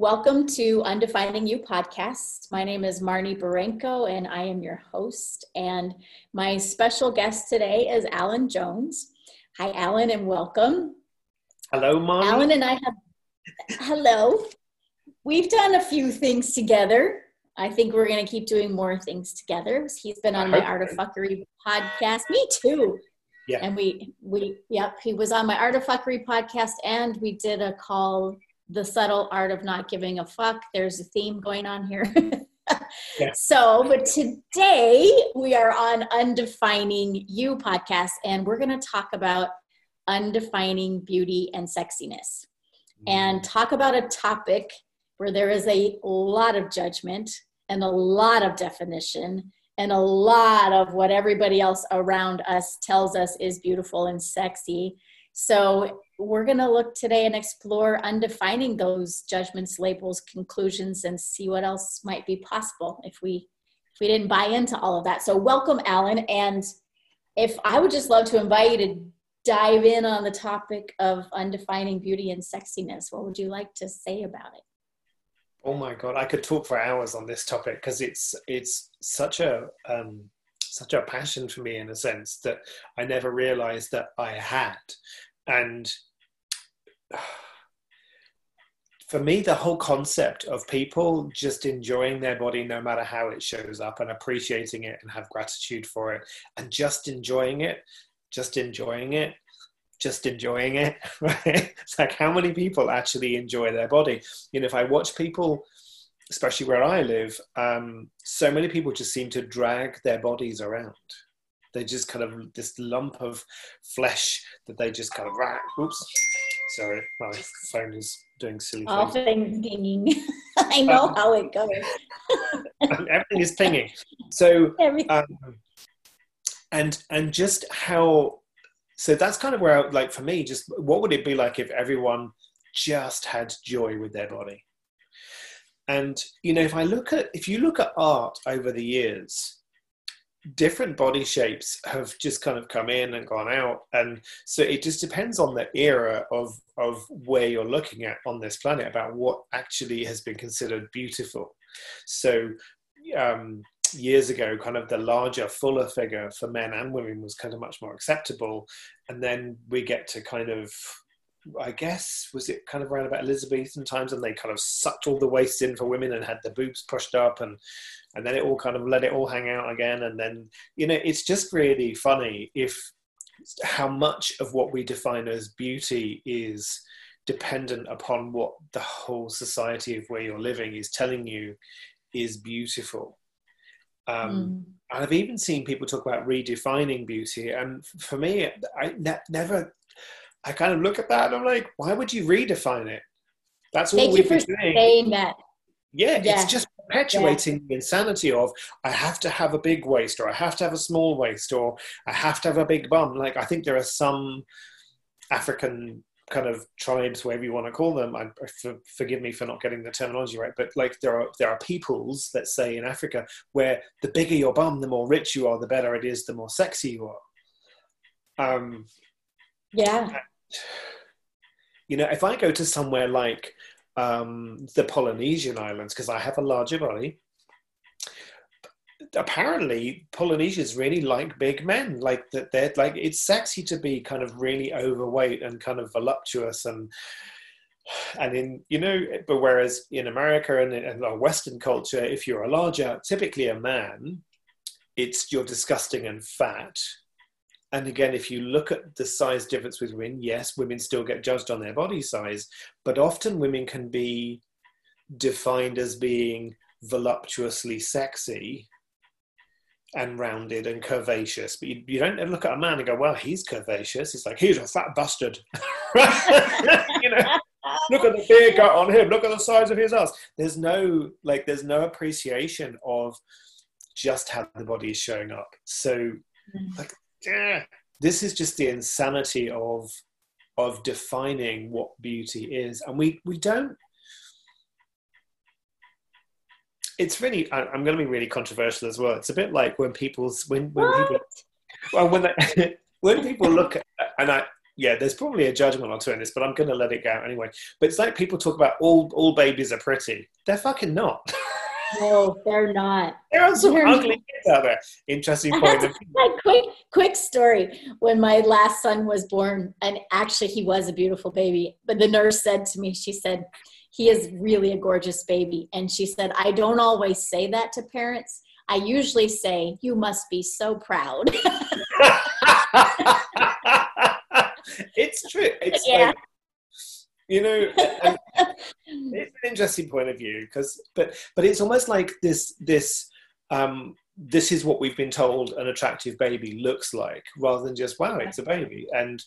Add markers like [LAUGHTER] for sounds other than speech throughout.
Welcome to Undefining You podcast. My name is Marnie Barenko and I am your host. And my special guest today is Alan Jones. Hi, Alan, and welcome. Hello, Marnie. Alan and I have, hello. We've done a few things together. I think we're going to keep doing more things together. He's been on my Art of Fuckery podcast. Me too. Yeah. And we, we, yep, he was on my Art of Fuckery podcast and we did a call the subtle art of not giving a fuck. There's a theme going on here. [LAUGHS] yeah. So, but today we are on Undefining You podcast, and we're going to talk about undefining beauty and sexiness mm. and talk about a topic where there is a lot of judgment and a lot of definition and a lot of what everybody else around us tells us is beautiful and sexy. So, we're going to look today and explore undefining those judgments, labels, conclusions, and see what else might be possible if we if we didn't buy into all of that. So, welcome, Alan. And if I would just love to invite you to dive in on the topic of undefining beauty and sexiness, what would you like to say about it? Oh my God, I could talk for hours on this topic because it's it's such a um, such a passion for me in a sense that I never realized that I had and [SIGHS] for me, the whole concept of people just enjoying their body no matter how it shows up and appreciating it and have gratitude for it and just enjoying it, just enjoying it, just enjoying it. [LAUGHS] Right? It's like how many people actually enjoy their body? You know, if I watch people, especially where I live, um, so many people just seem to drag their bodies around they just kind of this lump of flesh that they just kind of oops sorry my phone is doing silly things. pinging [LAUGHS] i know um, how it goes. [LAUGHS] everything is pinging. So [LAUGHS] um, and and just how so that's kind of where like for me just what would it be like if everyone just had joy with their body? And you know if i look at if you look at art over the years different body shapes have just kind of come in and gone out. And so it just depends on the era of of where you're looking at on this planet about what actually has been considered beautiful. So um, years ago kind of the larger fuller figure for men and women was kind of much more acceptable. And then we get to kind of I guess was it kind of around about Elizabethan times, and they kind of sucked all the waist in for women and had the boobs pushed up, and and then it all kind of let it all hang out again, and then you know it's just really funny if how much of what we define as beauty is dependent upon what the whole society of where you're living is telling you is beautiful. Um, mm. I've even seen people talk about redefining beauty, and for me, I ne- never I kind of look at that and I'm like, why would you redefine it? That's all Thank we've been doing. Saying that. Yeah, yeah, it's just perpetuating yeah. the insanity of I have to have a big waist or I have to have a small waist or I have to have a big bum. Like I think there are some African kind of tribes, whatever you want to call them. I, for, forgive me for not getting the terminology right, but like there are there are peoples that say in Africa where the bigger your bum, the more rich you are, the better it is, the more sexy you are. Um, yeah. You know, if I go to somewhere like um, the Polynesian islands, because I have a larger body, apparently Polynesians really like big men. Like that, they're like it's sexy to be kind of really overweight and kind of voluptuous and and in you know but whereas in america and in a western culture if you're a larger typically a man it's you're disgusting and fat and again, if you look at the size difference with women, yes, women still get judged on their body size, but often women can be defined as being voluptuously sexy and rounded and curvaceous. But you, you, don't look at a man and go, well, he's curvaceous. It's like, he's a fat bastard. [LAUGHS] you know, look at the beard got on him. Look at the size of his ass. There's no, like, there's no appreciation of just how the body is showing up. So, mm. like, yeah, this is just the insanity of of defining what beauty is, and we we don't. It's really. I, am going to be really controversial as well. It's a bit like when people's when when what? people well when they, [LAUGHS] when people look at and I yeah, there's probably a judgment two in this, but I'm going to let it go anyway. But it's like people talk about all all babies are pretty. They're fucking not. [LAUGHS] No, they're not. there are some they're ugly kids out there. Interesting point. Of quick, quick story. When my last son was born, and actually he was a beautiful baby, but the nurse said to me, she said, he is really a gorgeous baby. And she said, I don't always say that to parents. I usually say, you must be so proud. [LAUGHS] it's true. It's [LAUGHS] yeah. Like, you know, it's [GASPS] an interesting point of view because, but but it's almost like this this um, this is what we've been told an attractive baby looks like, rather than just wow, it's a baby, and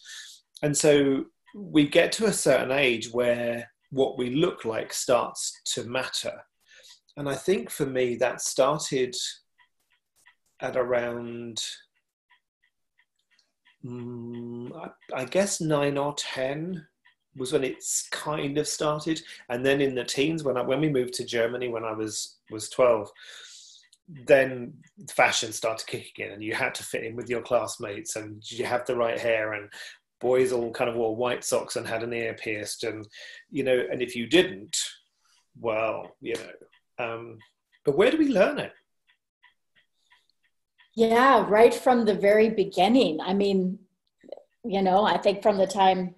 and so we get to a certain age where what we look like starts to matter, and I think for me that started at around um, I, I, guess nine or ten was when it's kind of started, and then in the teens when I, when we moved to Germany when I was was twelve, then fashion started kicking in, and you had to fit in with your classmates, and you have the right hair, and boys all kind of wore white socks and had an ear pierced, and you know, and if you didn't, well, you know, um, but where do we learn it? Yeah, right from the very beginning. I mean, you know, I think from the time,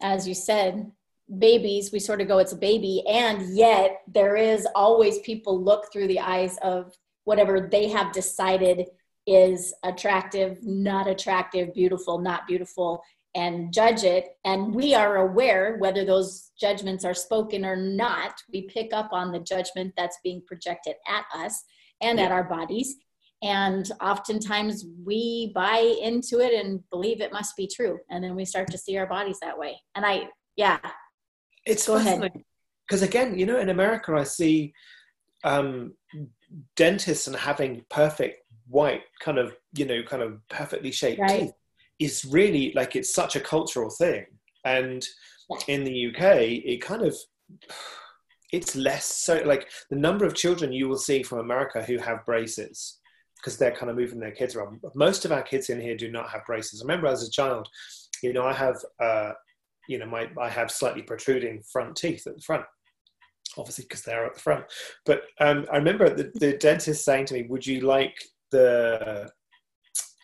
as you said, babies, we sort of go, it's a baby. And yet there is always people look through the eyes of whatever they have decided is attractive, not attractive, beautiful, not beautiful, and judge it. And we are aware whether those judgments are spoken or not. We pick up on the judgment that's being projected at us and yeah. at our bodies and oftentimes we buy into it and believe it must be true. And then we start to see our bodies that way. And i yeah. It's go because again you know in america i see um, dentists and having perfect white kind of you know kind of perfectly shaped right. teeth is really like it's such a cultural thing. And in the uk it kind of it's less so like the number of children you will see from america who have braces because they're kind of moving their kids around. Most of our kids in here do not have braces. I remember as a child, you know, I have, uh, you know, my I have slightly protruding front teeth at the front, obviously because they're at the front. But um, I remember the, the dentist saying to me, "Would you like the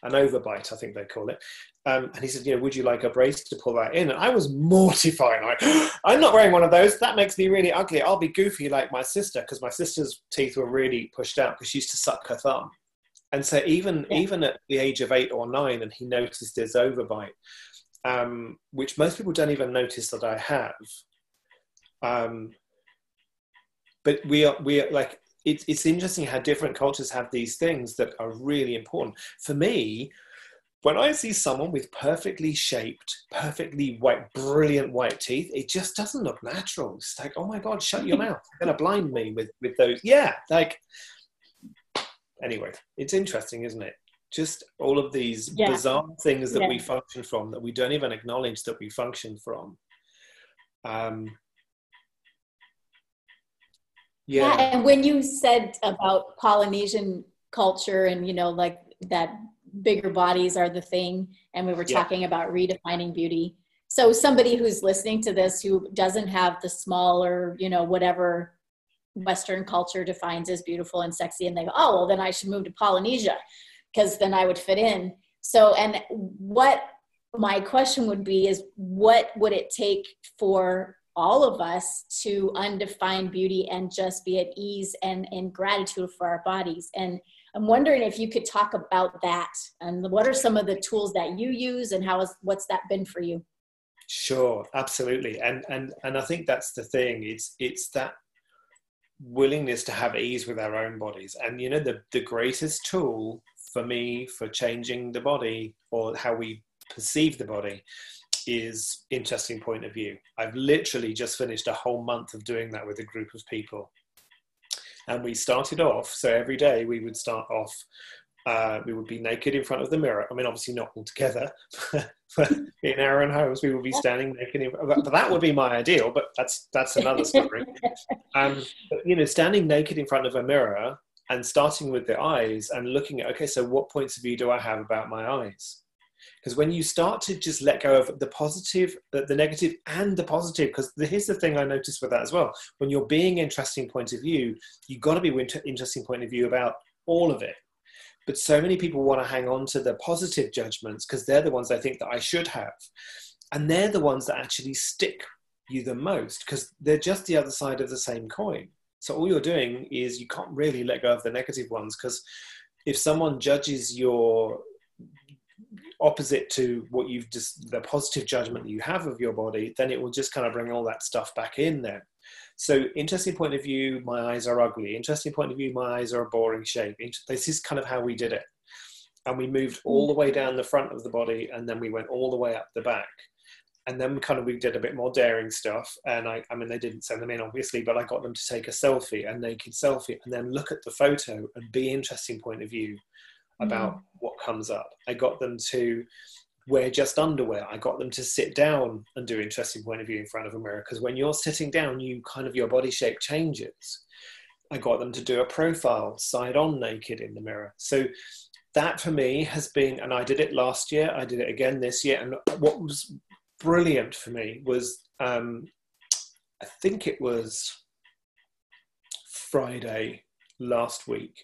an overbite, I think they call it. Um, and he said, you know, would you like a brace to pull that in? And I was [LAUGHS] mortified. Like, [GASPS] I'm not wearing one of those. That makes me really ugly. I'll be goofy like my sister because my sister's teeth were really pushed out because she used to suck her thumb. And so even yeah. even at the age of eight or nine, and he noticed his overbite, um, which most people don't even notice that I have. Um, but we are we are like it's it's interesting how different cultures have these things that are really important. For me, when I see someone with perfectly shaped, perfectly white, brilliant white teeth, it just doesn't look natural. It's like, oh my god, shut your [LAUGHS] mouth! You're gonna blind me with with those. Yeah, like anyway, it's interesting, isn't it? Just all of these yeah. bizarre things that yeah. we function from that we don't even acknowledge that we function from. Um, yeah. yeah, and when you said about Polynesian culture and you know, like that bigger bodies are the thing, and we were talking about redefining beauty. So somebody who's listening to this who doesn't have the smaller, you know, whatever Western culture defines as beautiful and sexy, and they go, oh, well, then I should move to Polynesia because then I would fit in. So, and what my question would be is what would it take for all of us to undefine beauty and just be at ease and in gratitude for our bodies? And I'm wondering if you could talk about that and what are some of the tools that you use and how is what's that been for you? Sure, absolutely. And and and I think that's the thing. It's it's that willingness to have ease with our own bodies. And you know, the, the greatest tool for me for changing the body or how we perceive the body is interesting point of view. I've literally just finished a whole month of doing that with a group of people. And we started off, so every day we would start off uh, we would be naked in front of the mirror. I mean, obviously not all together, [LAUGHS] but in our own homes, we would be standing naked. In, but that would be my ideal. But that's that's another story. um, but, you know, standing naked in front of a mirror and starting with the eyes and looking at okay, so what points of view do I have about my eyes? because when you start to just let go of the positive the, negative and the positive because here's the thing i noticed with that as well when you're being interesting point of view you've got to be interesting point of view about all of it but so many people want to hang on to the positive judgments because they're the ones i think that i should have and they're the ones that actually stick you the most because they're just the other side of the same coin so all you're doing is you can't really let go of the negative ones because if someone judges your opposite to what you've just the positive judgment that you have of your body, then it will just kind of bring all that stuff back in there. So interesting point of view, my eyes are ugly. Interesting point of view, my eyes are a boring shape. This is kind of how we did it. And we moved all the way down the front of the body and then we went all the way up the back and then kind of we did a bit more daring stuff and I, I mean they didn't send them in obviously but i got them to take a selfie a naked selfie and then look at the photo and be interesting point of view about mm. what comes up i got them to wear just underwear i got them to sit down and do interesting point of view in front of a mirror because when you're sitting down you kind of your body shape changes i got them to do a profile side on naked in the mirror so that for me has been and i did it last year i did it again this year and what was brilliant for me was um, I think it was Friday last week.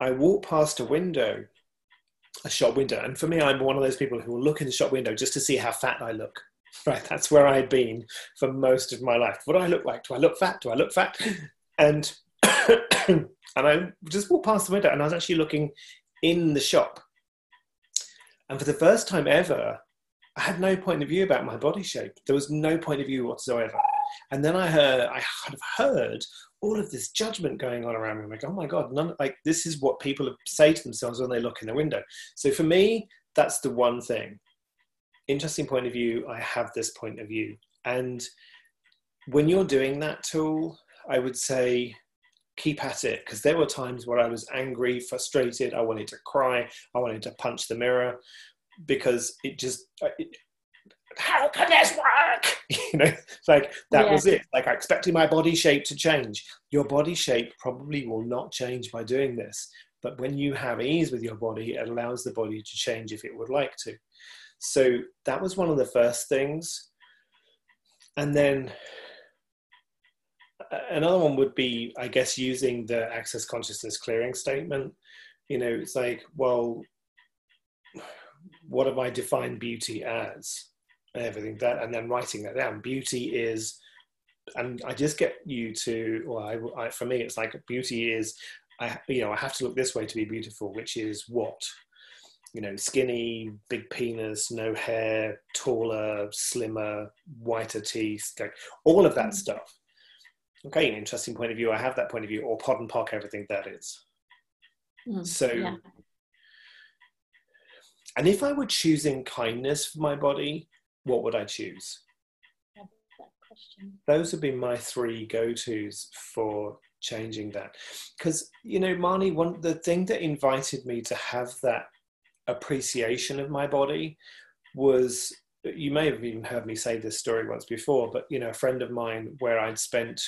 I walked past a window, a shop window, and for me, I'm one of those people who will look in the shop window just to see how fat I look. [LAUGHS] Right, that's where I'd been for most of my life. What do I look like? Do I look fat? Do I look fat? And [COUGHS] and I just walked past the window, and I was actually looking in the shop. And for the first time ever, I had no point of view about my body shape. There was no point of view whatsoever. And then I heard, I of heard all of this judgment going on around me. I'm like, oh my God, none, like this is what people say to themselves when they look in the window. So for me, that's the one thing. Interesting point of view. I have this point of view. And when you're doing that tool, I would say keep at it because there were times where I was angry, frustrated, I wanted to cry, I wanted to punch the mirror because it just it, how can this work? [LAUGHS] You know it's like that yeah. was it. Like i expected my body shape to change. Your body shape probably will not change by doing this but when you have ease with your body it allows the body to change if it would like to. So that was one of the first things. And then another one would be i guess using the access consciousness clearing statement. You know it's like well what have I defined beauty as? Everything that, and then writing that down. Beauty is, and I just get you to, well, I, I, for me, it's like beauty is, I, you know, I have to look this way to be beautiful, which is what? You know, skinny, big penis, no hair, taller, slimmer, whiter teeth, like all of that mm. stuff. Okay, an interesting point of view. I have that point of view, or POD and POC, everything that is. Mm, so yeah. And if I were choosing kindness for my body, what would I choose? Those would be my three go tos for changing that. Because, you know, Marnie, one, the thing that invited me to have that appreciation of my body was you may have even heard me say this story once before, but, you know, a friend of mine where I'd spent,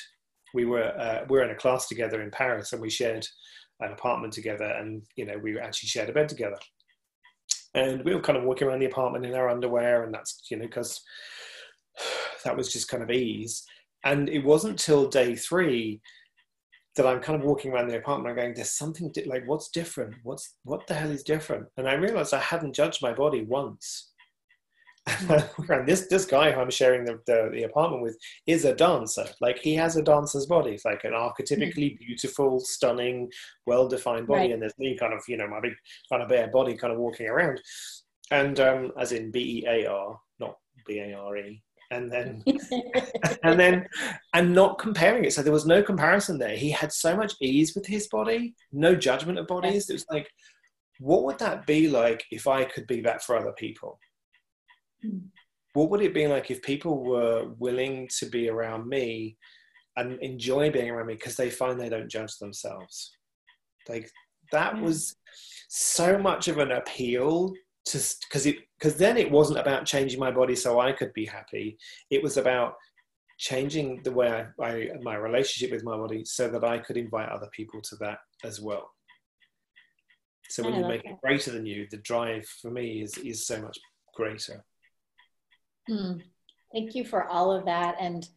we were, uh, we were in a class together in Paris and we shared an apartment together and, you know, we actually shared a bed together and we were kind of walking around the apartment in our underwear, and that's you know because [SIGHS] that was just kind of ease. And it wasn't till day three that I'm kind of walking around the apartment. I'm going, "There's something di- like what's different? What's what the hell is different?" And I realized I hadn't judged my body once. [LAUGHS] and this this guy who I'm sharing the, the, the, apartment with is a dancer. Like he has a dancer's body. It's like an archetypically mm. beautiful, stunning, well defined body. Right. And there's me kind of, you know, my big kind of bare body kind of walking around. And um, as in B E A R, not B A R E. And then [LAUGHS] and then and not comparing it. So there was no comparison there. He had so much ease with his body, no judgment of bodies. It was like, what would that be like if I could be that for other people? What would it be like if people were willing to be around me and enjoy being around me because they find they don't judge themselves? Like that was so much of an appeal to because it because then it wasn't about changing my body so I could be happy. It was about changing the way I, I, my relationship with my body so that I could invite other people to that as well. So when you make it greater than you, the drive for me is is so much greater. Hmm. Thank you for all of that and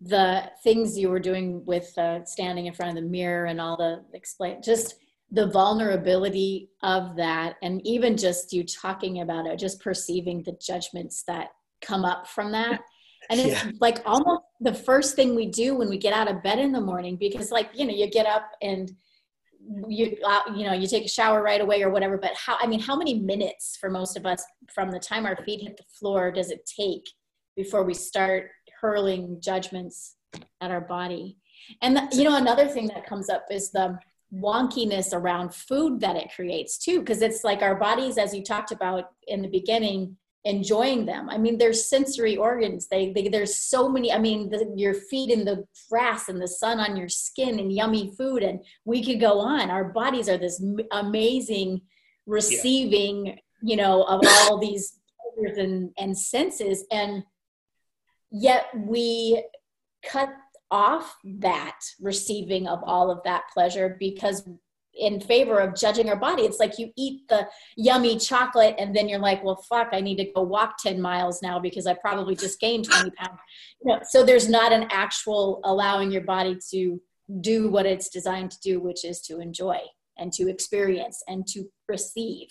the things you were doing with uh, standing in front of the mirror and all the explain just the vulnerability of that and even just you talking about it just perceiving the judgments that come up from that and it's yeah. like almost the first thing we do when we get out of bed in the morning because like you know you get up and you uh, you know you take a shower right away or whatever but how i mean how many minutes for most of us from the time our feet hit the floor does it take before we start hurling judgments at our body? And the, you know another thing that comes up is the wonkiness around food that it creates too because it's like our bodies as you talked about in the beginning enjoying them. I mean there's sensory organs. They, they there's so many i mean the, your feet in the grass and the sun on your skin and yummy food and we could go on. Our bodies are this amazing receiving yeah. you know of all [COUGHS] these pleasures and, and senses. And yet we cut off that receiving of all of that pleasure because in favor of judging our body. It's like you eat the yummy chocolate and then you're like, well, fuck, I need to go walk 10 miles now because I probably just gained 20 pounds. You know, so there's not an actual allowing your body to do what it's designed to do, which is to enjoy and to experience and to receive.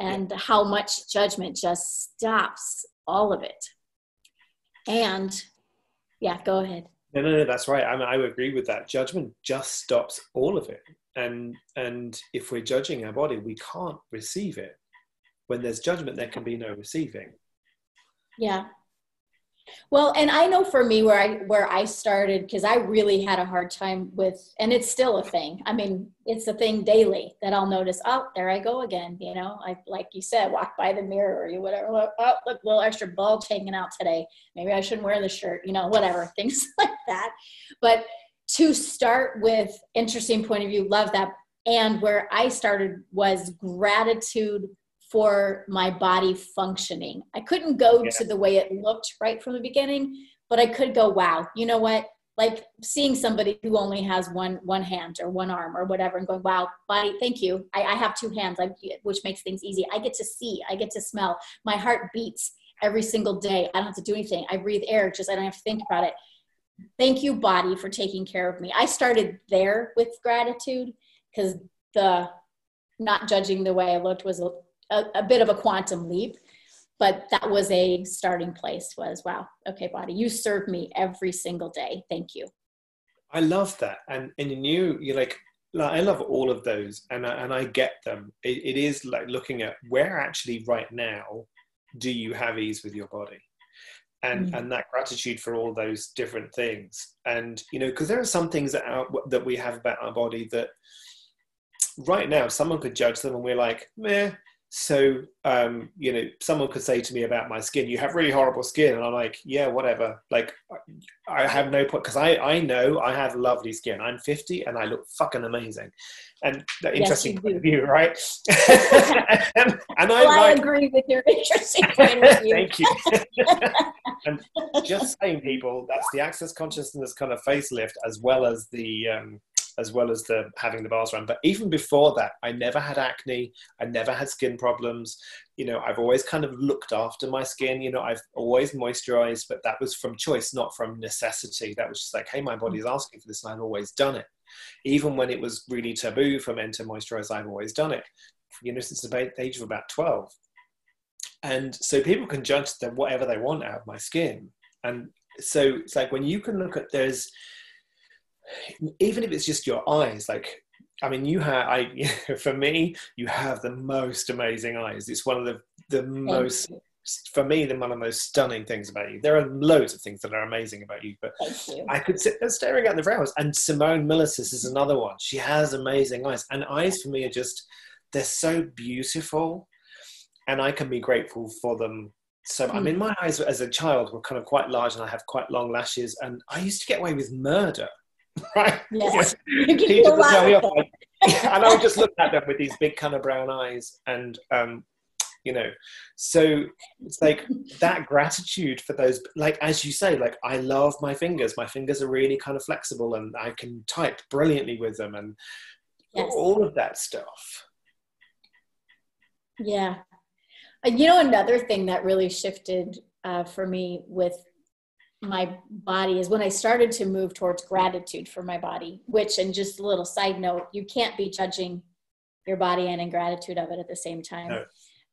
And how much judgment just stops all of it. And yeah, go ahead. No, no, no, that's right. I mean, I agree with that. Judgment just stops all of it and and if we're judging our body we can't receive it. When there's judgment there can be no receiving. Yeah. Well and i know for me where i where i started because i really had a hard time with and it's still a thing. I mean it's a thing daily that i'll notice oh there i go again you know? I like you said walk by the mirror or you whatever oh, oh look little extra bulge hanging out today. Maybe i shouldn't wear the shirt you know whatever [LAUGHS] things like that. But to start with interesting point of view love that. And where i started was gratitude for my body functioning. I couldn't go yeah. to the way it looked right from the beginning but i could go wow you know what? Like seeing somebody who only has one one hand or one arm or whatever and going wow body thank you. I, I have two hands I, which makes things easy. I get to see i get to smell. My heart beats every single day. I don't have to do anything. I breathe air just i don't have to think about it thank you body for taking care of me. I started there with gratitude because the not judging the way i looked was a, a, a, bit of a quantum leap but that was a starting place was wow okay body you serve me every single day. Thank you. I love that. And and you you're like I love all of those, and I, and I get them. It, it is like looking at where actually right now do you have ease with your body, and mm. and that gratitude for all those different things and you know because there are some things that our, that we have about our body that right now someone could judge them and we're like meh so um, you know someone could say to me about my skin you have really horrible skin and i'm like yeah whatever. Like i have no point because i i know i have lovely skin. I'm 50 and i look fucking amazing. And the interesting yes, point of view right? [LAUGHS] And, and well, I, like, I agree with your interesting [LAUGHS] point of view. Thank you. [LAUGHS] And just saying people that's the access consciousness kind of facelift as well as the um, as well as the having the bars run. But even before that, I never had acne. I never had skin problems. You know, I've always kind of looked after my skin. You know, I've always moisturized, but that was from choice, not from necessity. That was just like, hey, my mm. body's asking for this, and I've always done it. Even when it was really taboo for men to moisturize, I've always done it. You know, since the age of about 12. And so people can judge them whatever they want out of my skin. And so it's like when you can look at there's even if it's just your eyes like i mean you have i [LAUGHS] for me you have the most amazing eyes. It's one of the the most for me the one of the most stunning things about you. There are loads of things that are amazing about you but you. i could sit there staring at the flowers and simone milasas is another one. She has amazing eyes and eyes for me are just they're so beautiful and i can be grateful for them. So I mean, hmm. my eyes as a child were kind of quite large, and I have quite long lashes, and I used to get away with murder [LAUGHS] right? Yes. You and I would just look at them with these big kind of brown eyes, and um, you know, so it's like that gratitude for those. Like as you say, like I love my fingers. My fingers are really kind of flexible, and I can type brilliantly with them, and yes. all of that stuff. Yeah. Uh, you know, another thing that really shifted uh, for me with my body is when I started to move towards gratitude for my body, which, and just a little side note, you can't be judging your body and in gratitude of it at the same time. No.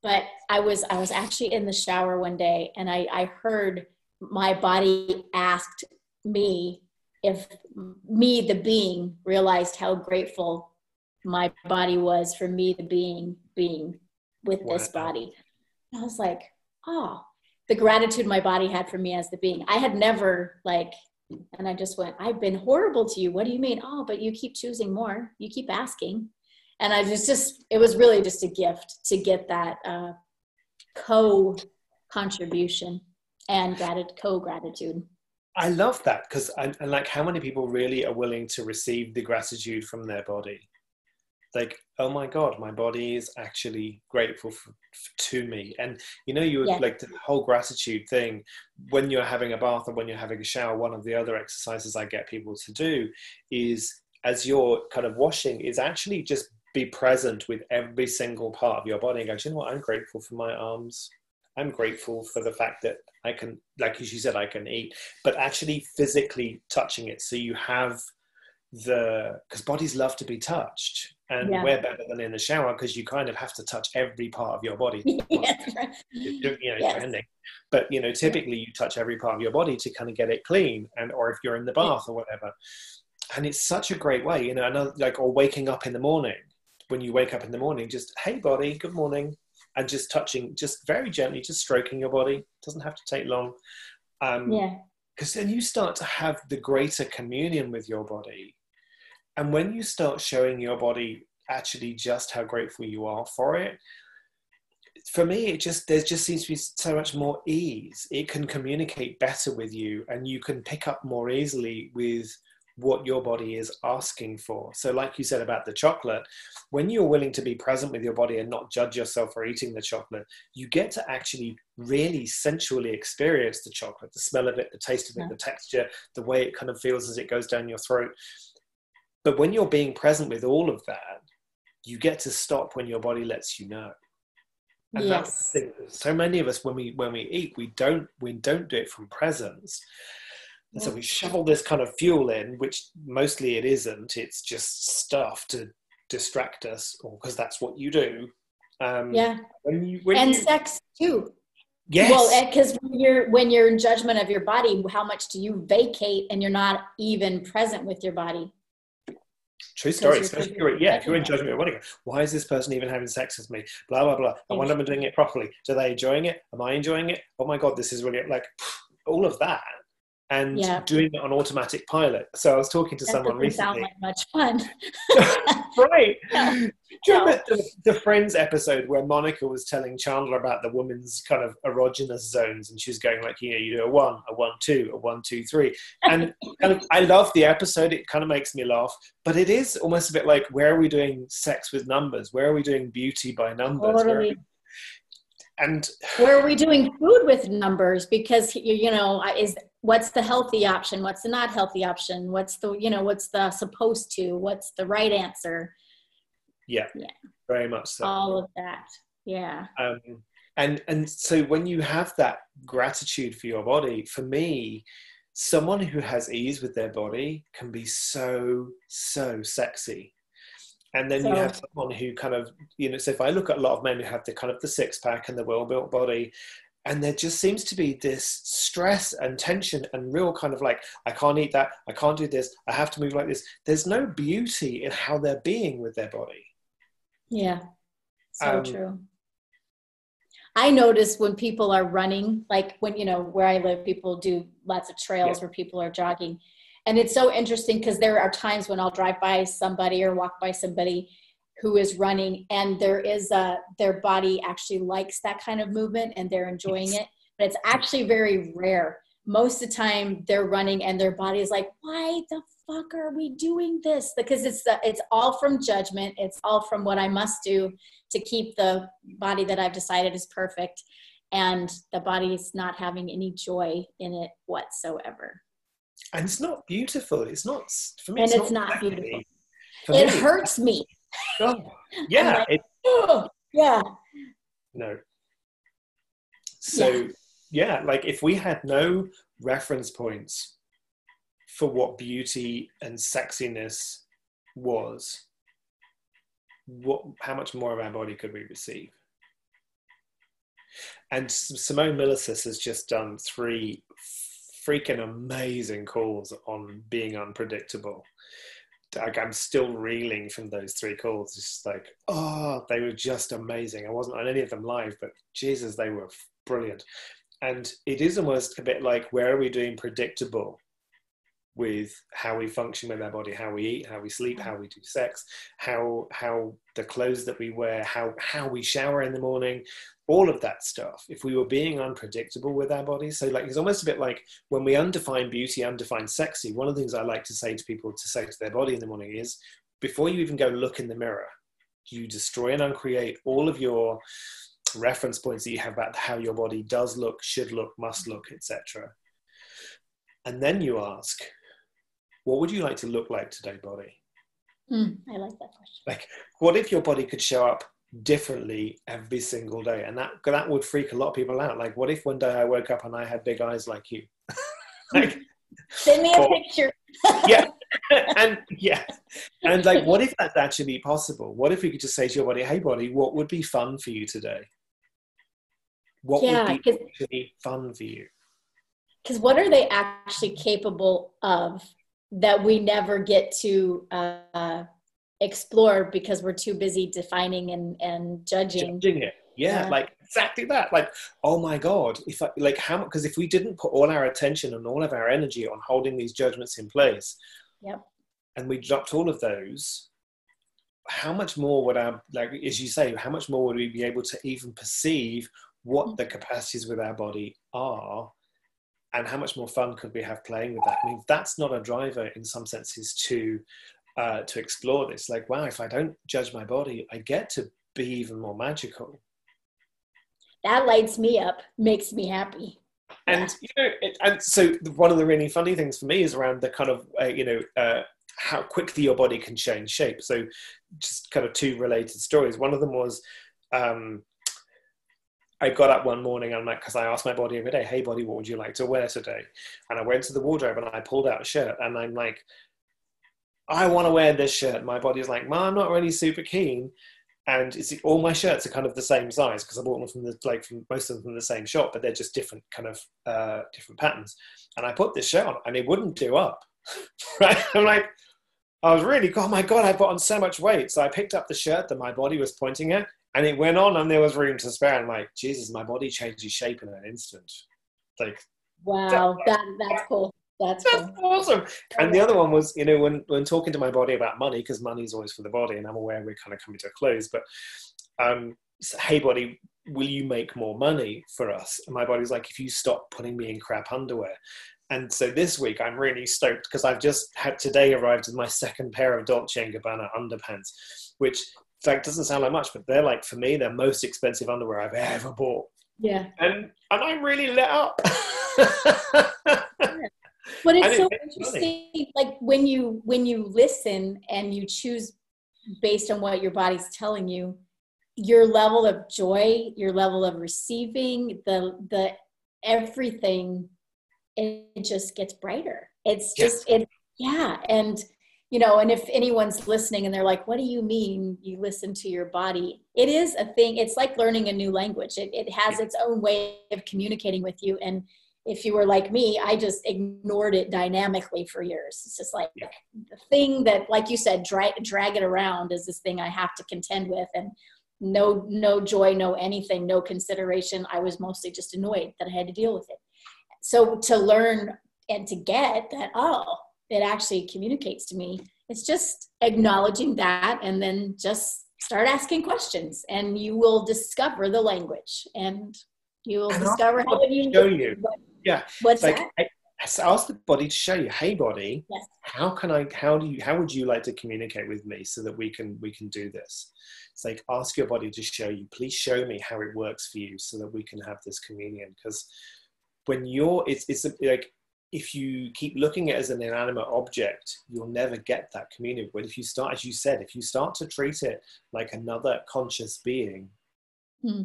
But I was I was actually in the shower one day and I, I heard my body asked me if me the being realized how grateful my body was for me the being being with wow. this body. I was like, oh, the gratitude my body had for me as the being. I had never like, and I just went, I've been horrible to you. What do you mean? Oh, but you keep choosing more. You keep asking. And I was just, it was really just a gift to get that uh, co contribution and gratitude, co gratitude. I love that because, and like, how many people really are willing to receive the gratitude from their body? Like oh my god my body is actually grateful for, to me. And you know you yeah. like the whole gratitude thing when you're having a bath or when you're having a shower one of the other exercises i get people to do is as you're kind of washing is actually just be present with every single part of your body and go you know what? I'm grateful for my arms. I'm grateful for the fact that i can like as you said i can eat but actually physically touching it. So you have the because bodies love to be touched and yeah. we're better than in the shower because you kind of have to touch every part of your body [LAUGHS] yes. you know yes. but you know typically you touch every part of your body to kind of get it clean and or if you're in the bath or whatever. And it's such a great way you know another, like or waking up in the morning. When you wake up in the morning just hey body good morning and just touching just very gently just stroking your body. Doesn't have to take long. Um, yeah. because then you start to have the greater communion with your body and when you start showing your body actually just how grateful you are for it, for me, it just there just seems to be so much more ease. It can communicate better with you, and you can pick up more easily with what your body is asking for. So, like you said about the chocolate, when you're willing to be present with your body and not judge yourself for eating the chocolate, you get to actually really sensually experience the chocolate the smell of it, the taste of it, yeah. the texture, the way it kind of feels as it goes down your throat. But when you're being present with all of that, you get to stop when your body lets you know. And yes. that's the thing. So many of us, when we when we eat, we don't we don't do it from presence. And so we shovel this kind of fuel in, which mostly it isn't. It's just stuff to distract us, or because that's what you do. Um, yeah. When you, when and you, sex too. Yes. Well, because when you're when you're in judgment of your body, how much do you vacate, and you're not even present with your body? True story. Especially if you're, yeah, if you're in judgment, wondering, why is this person even having sex with me? Blah blah blah. I wonder if I'm doing it properly. Do they enjoying it? Am I enjoying it? Oh my god, this is really like all of that, and yeah. doing it on automatic pilot. So I was talking to that someone recently. Sound like much fun. [LAUGHS] right. [LAUGHS] Yeah. Do you remember the, the, Friends episode where Monica was telling Chandler about the woman's kind of erogenous zones, and she was going like, you know, you do a one, a one, two, a one, two, three, and [LAUGHS] kind of, I love the episode. It kind of makes me laugh, but it is almost a bit like, where are we doing sex with numbers? Where are we doing beauty by numbers? Totally. And where are we doing food with numbers? Because you know, is what's the healthy option? What's the not healthy option? What's the you know, what's the supposed to? What's the right answer? Yeah, yeah, very much so. All of that, yeah. Um, and and so when you have that gratitude for your body, for me, someone who has ease with their body can be so so sexy. And then so, you have someone who kind of, you know, so if I look at a lot of men who have the kind of the six pack and the well built body, and there just seems to be this stress and tension and real kind of like i can't eat that i can't do this i have to move like this there's no beauty in how they're being with their body yeah, so um, true. I notice when people are running, like when, you know, where I live, people do lots of trails yeah. where people are jogging. And it's so interesting because there are times when I'll drive by somebody or walk by somebody who is running and there is a, their body actually likes that kind of movement and they're enjoying it. But it's actually very rare. Most of the time they're running and their body is like, why the fuck are we doing this? Because it's the, it's all from judgment. It's all from what I must do to keep the body that I've decided is perfect, and the body is not having any joy in it whatsoever. And it's not beautiful. It's not for me. And it's, it's not, not beautiful. it hurts me. Oh, [LAUGHS] yeah. Like, it, Yeah. No. So yeah. yeah, like if we had no reference points for what beauty and sexiness was, what how much more of our body could we receive? And Simone Milasas has just done three freaking amazing calls on being unpredictable. Like I'm still reeling from those three calls. It's like, oh, they were just amazing. I wasn't on any of them live, but Jesus, they were brilliant. And it is almost a bit like, where are we doing predictable? With how we function with our body, how we eat, how we sleep, how we do sex, how how the clothes that we wear, how how we shower in the morning, all of that stuff. If we were being unpredictable with our bodies, so like it's almost a bit like when we undefine beauty, undefine sexy. One of the things I like to say to people to say to their body in the morning is, before you even go look in the mirror, you destroy and uncreate all of your reference points that you have about how your body does look, should look, must look, etc. And then you ask, what would you like to look like today, body? Mm, I like that question. Like, what if your body could show up differently every single day? And that that would freak a lot of people out. Like, what if one day I woke up and I had big eyes like you? [LAUGHS] like, Send me a or, picture. yeah. [LAUGHS] [LAUGHS] and yeah. And like, what if that's actually possible? What if we could just say to your body, hey, body, what would be fun for you today? What yeah, would be actually fun for you? Because what are they actually capable of that we never get to uh, explore because we're too busy defining and, and judging. Judging it. Yeah, yeah, like exactly that. Like, oh my God, if I, like how because if we didn't put all our attention and all of our energy on holding these judgments in place, yep. and we dropped all of those, how much more would our like as you say, how much more would we be able to even perceive what mm. the capacities with our body are and how much more fun could we have playing with that? I mean, that's not a driver in some senses to uh, to explore this. Like, wow, if I don't judge my body, I get to be even more magical. That lights me up, makes me happy. And you know, it, and so one of the really funny things for me is around the kind of uh, you know uh, how quickly your body can change shape. So, just kind of two related stories. One of them was um, I got up one morning and I'm like, because I asked my body every day, hey, body, what would you like to wear today? And I went to the wardrobe and I pulled out a shirt and I'm like, I want to wear this shirt. My body's like, Mom, I'm not really super keen. And it's all my shirts are kind of the same size because I bought them from the like from most of them from the same shop, but they're just different kind of uh, different patterns. And I put this shirt on and it wouldn't do up. [LAUGHS] right? I'm like, I was really, oh my god, I put on so much weight. So I picked up the shirt that my body was pointing at, and it went on and there was room to spare. I'm like, Jesus, my body changes shape in an instant. Like, wow, that, that's cool. That's, that's cool. awesome. And the other one was, you know, when, when talking to my body about money, because money is always for the body, and I'm aware we're kind of coming to a close, but um, so, hey, body, will you make more money for us? And my body's like, if you stop putting me in crap underwear. And so this week I'm really stoked because I've just had today arrived with my second pair of Dolce and Gabbana underpants, which like doesn't sound like much, but they're like for me, they're most expensive underwear I've ever bought. Yeah. And and I'm really lit up. [LAUGHS] But [LAUGHS] it's so interesting, funny. like when you when you listen and you choose based on what your body's telling you, your level of joy, your level of receiving, the the everything, it just gets brighter. It's just yes. it yeah. And you know, and if anyone's listening and they're like, what do you mean you listen to your body? It is a thing. It's like learning a new language. It, it has its own way of communicating with you. And if you were like me, I just ignored it dynamically for years. It's just like yeah. the thing that, like you said, drag, drag it around is this thing I have to contend with. And no, no joy, no anything, no consideration. I was mostly just annoyed that I had to deal with it. So to learn and to get that, oh, it actually communicates to me. It's just acknowledging that and then just start asking questions and you will discover the language and you will and discover how you show you. What, yeah. What's like, that? I, ask the body to show you, hey body, yes. how can I how do you how would you like to communicate with me so that we can we can do this? It's like ask your body to show you, please show me how it works for you so that we can have this communion. Because when you're it's it's like if you keep looking at it as an inanimate object, you'll never get that communion. But if you start, as you said, if you start to treat it like another conscious being, Hmm.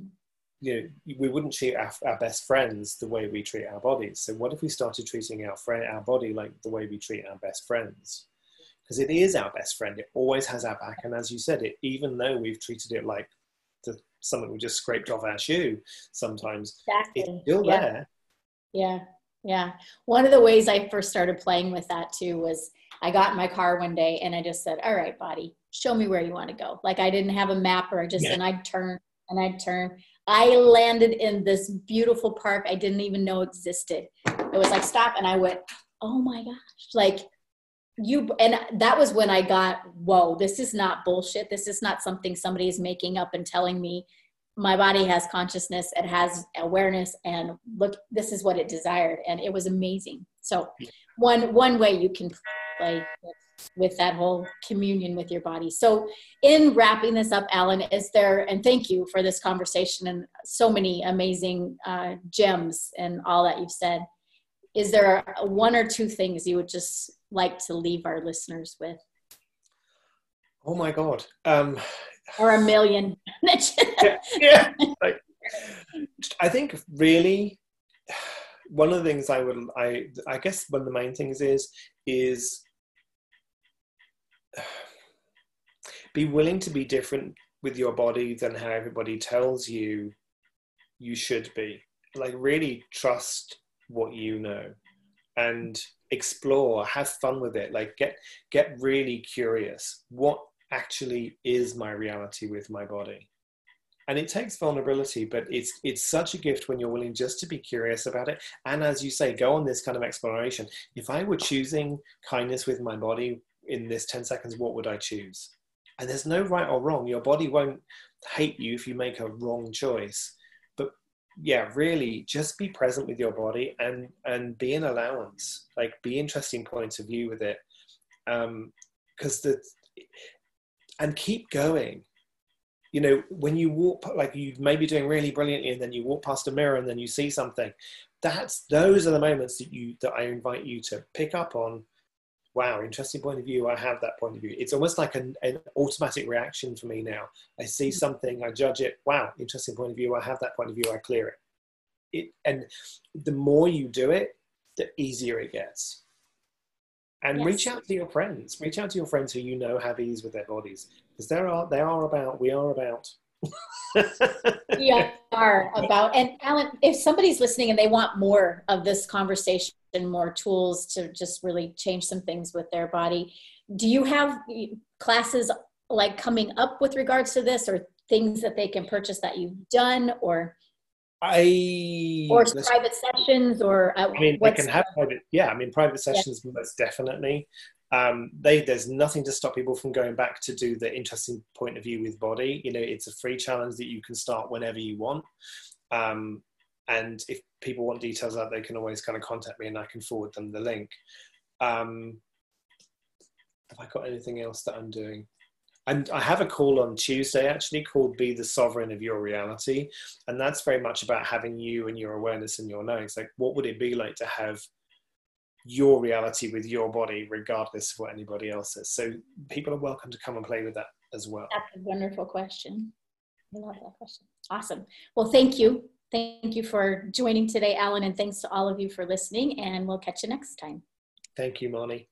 You know, we wouldn't treat our, our, best friends the way we treat our bodies. So what if we started treating our friend, our body like the way we treat our best friends? Because it is our best friend. It always has our back. And as you said, it even though we've treated it like the, something we just scraped off our shoe, sometimes exactly. it's still yeah. there. Yeah, yeah. One of the ways I first started playing with that too was I got in my car one day and I just said, "All right, body, show me where you want to go." Like I didn't have a map or I just yeah. and I'd turn and I'd turn. I landed in this beautiful park I didn't even know existed. It was like stop and I went, "Oh my gosh." Like you and that was when I got, "Whoa, this is not bullshit. This is not something somebody is making up and telling me my body has consciousness it has awareness and look this is what it desired and it was amazing. So one one way you can play with, with that whole communion with your body. So in wrapping this up alan is there and thank you for this conversation and so many amazing uh, gems and all that you've said. Is there one or two things you would just like to leave our listeners with? Oh my god. Um or a million. [LAUGHS] yeah, yeah. [LAUGHS] Like, I think really one of the things I would I I guess one of the main things is is [SIGHS] be willing to be different with your body than how everybody tells you you should be. Like really trust what you know and explore, have fun with it. Like get get really curious. What actually is my reality with my body. And it takes vulnerability but it's it's such a gift when you're willing just to be curious about it. And as you say go on this kind of exploration. If i were choosing kindness with my body in this 10 seconds what would i choose? And there's no right or wrong. Your body won't hate you if you make a wrong choice. But yeah really just be present with your body and and be an allowance. Like be interesting points of view with it. Um because the and keep going. You know when you walk like you may be doing really brilliantly and then you walk past a mirror and then you see something that's those are the moments that you that i invite you to pick up on. Wow interesting point of view. I have that point of view. It's almost like an, an automatic reaction for me now. I see hmm. something i judge it. Wow interesting point of view. I have that point of view. I clear it. It and the more you do it the easier it gets and yes. reach out to your friends reach out to your friends who you know have ease with their bodies because there are they are about we are about [LAUGHS] we are about and alan if somebody's listening and they want more of this conversation and more tools to just really change some things with their body do you have classes like coming up with regards to this or things that they can purchase that you've done or I or private sessions or I mean they can have private yeah I mean private sessions yeah. most definitely. Um, they there's nothing to stop people from going back to do the interesting point of view with body. You know it's a free challenge that you can start whenever you want. Um, and if people want details out they can always kind of contact me and I can forward them the link. Um, have I got anything else that I'm doing and I have a call on Tuesday actually called Be the Sovereign of Your Reality. And that's very much about having you and your awareness and your knowing. It's like, what would it be like to have your reality with your body, regardless of what anybody else says? So people are welcome to come and play with that as well. That's a wonderful question. I love that question. Awesome. Well, thank you. Thank you for joining today, Alan, and thanks to all of you for listening. And we'll catch you next time. Thank you, Marnie.